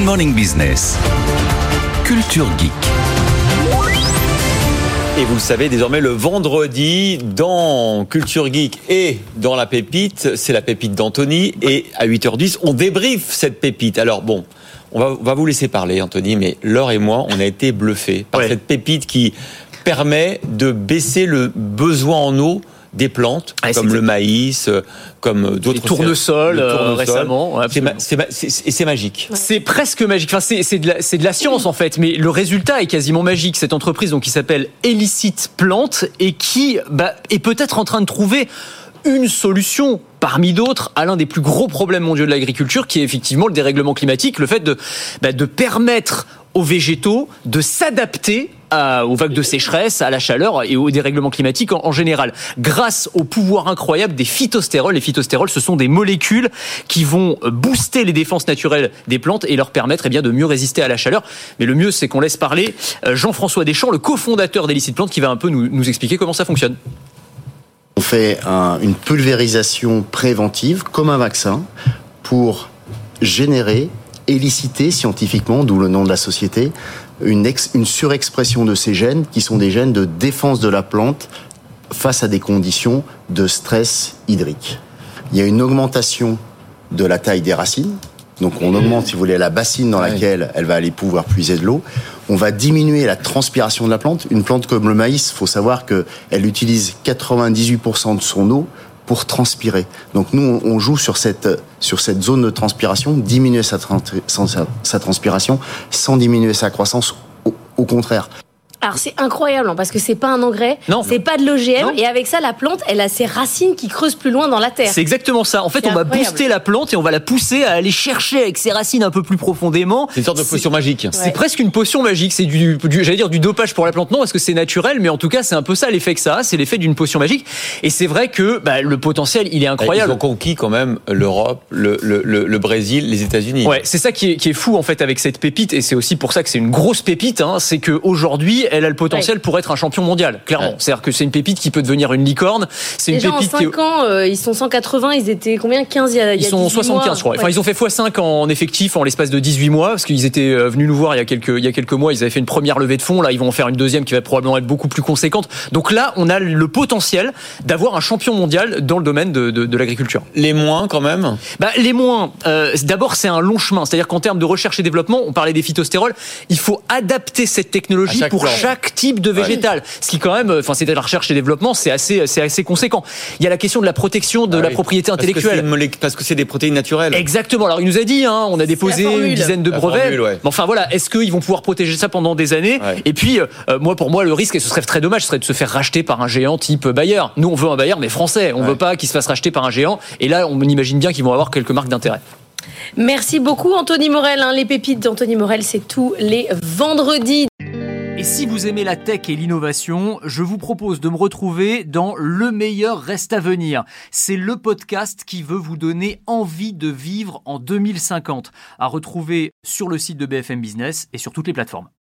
Good Morning Business. Culture Geek. Et vous le savez, désormais, le vendredi, dans Culture Geek et dans La Pépite, c'est la pépite d'Anthony. Et à 8h10, on débriefe cette pépite. Alors bon, on va, on va vous laisser parler, Anthony, mais Laure et moi, on a été bluffés par Ouais. cette pépite qui permet de baisser le besoin en eau des plantes, Ouais, comme le maïs, euh, comme d'autres... Tournesols, Le euh, tournesol. récemment, Et c'est magique. C'est presque magique. Enfin, c'est de, la- c'est de la science en fait, mais le résultat est quasiment magique. Cette entreprise donc qui s'appelle Illicit Plante et qui bah, est peut-être en train de trouver une solution parmi d'autres à l'un des plus gros problèmes mondiaux de l'agriculture, qui est effectivement le dérèglement climatique, le fait de, bah, de permettre aux végétaux de s'adapter à- aux vagues de sécheresse, à la chaleur et au dérèglement climatique en, général, grâce au pouvoir incroyable des phytostérols. Les phytostérols, ce sont des molécules qui vont booster les défenses naturelles des plantes et leur permettre eh bien, de mieux résister à la chaleur. Mais le mieux, c'est qu'on laisse parler euh, Jean-François Deschamps, le cofondateur d'Elicit Plante, qui va un peu nous, expliquer comment ça fonctionne. On fait un- une pulvérisation préventive comme un vaccin pour générer, éliciter scientifiquement, d'où le nom de la société, une, ex- une surexpression de ces gènes qui sont des gènes de défense de la plante face à des conditions de stress hydrique. Il y a une augmentation de la taille des racines. Donc on augmente, si vous voulez, la bassine dans laquelle elle va aller pouvoir puiser de l'eau. On va diminuer la transpiration de la plante. Une plante comme le maïs, faut savoir que elle utilise 98% de son eau pour transpirer. Donc nous, on joue sur cette zone de transpiration, diminuer sa, tran- sa, sa transpiration sans diminuer sa croissance. Au contraire. Alors c'est incroyable hein, parce que c'est pas un engrais, Non. c'est pas de l'OGM Non. et avec ça la plante elle a ses racines qui creusent plus loin dans la terre. C'est exactement ça. En fait, C'est on va booster la plante et on va la pousser à aller chercher avec ses racines un peu plus profondément. C'est une sorte de C'est- potion magique. C'est Ouais. presque une potion magique. C'est du, du- j'allais dire du dopage pour la plante, non, parce que c'est naturel, mais en tout cas, c'est un peu ça l'effet que ça a. C'est l'effet d'une potion magique. Et c'est vrai que bah, le potentiel, il est Ils incroyable. ont conquis quand même l'Europe, le, le, le, le Brésil, les États-Unis. Ouais, c'est ça qui est, qui est fou en fait avec cette pépite, et c'est aussi pour ça que c'est une grosse pépite. Hein, c'est que aujourd'hui, elle a le potentiel pour être un champion mondial. Clairement, Ouais. c'est-à-dire que c'est une pépite qui peut devenir une licorne. C'est une Déjà en pépite qui 5 ans, euh, ils sont 180, ils étaient combien? 15 il y a, il y Ils a sont 18 75, mois. je crois. Enfin, Ouais. ils ont fait x5 en effectif en l'espace de 18 mois, parce qu'ils étaient euh, venus nous voir il y a quelques, il y a quelques mois. Ils avaient fait une première levée de fonds. Là, ils vont en faire une deuxième qui va probablement être beaucoup plus conséquente. Donc là, on a le potentiel d'avoir un champion mondial dans le domaine de, de, de l'agriculture. Les moins quand même? Bah, les moins, euh, d'abord, c'est un long chemin. C'est-à-dire qu'en termes de recherche et développement, on parlait des phytostérols, il faut adapter cette technologie chaque pour plante. Chaque type de végétal. Ce qui, quand même, euh, enfin, c'est de la recherche et développement, c'est assez, c'est assez conséquent. Il y a la question de la protection de Ah la oui. propriété Parce que c'est intellectuelle. Parce que c'est des protéines naturelles. Exactement. Alors il nous a dit, hein, on a déposé une dizaine de La brevets. formule, ouais. Mais enfin voilà, est-ce qu'ils vont pouvoir protéger ça pendant des années Ouais. Et puis euh, moi, pour moi, le risque, et ce serait très dommage, ce serait de se faire racheter par un géant type Bayer. Nous, on veut un Bayer, mais français. On Ouais. veut pas qu'il se fasse racheter par un géant. Et là, on imagine bien qu'ils vont avoir quelques marques d'intérêt. Merci beaucoup Anthony Morel. hein. les pépites d'Anthony Morel, c'est tous les vendredis. Et si vous aimez la tech et l'innovation, je vous propose de me retrouver dans Le meilleur reste à venir. C'est le podcast qui veut vous donner envie de vivre en 2050, à retrouver sur le site de BFM Business et sur toutes les plateformes.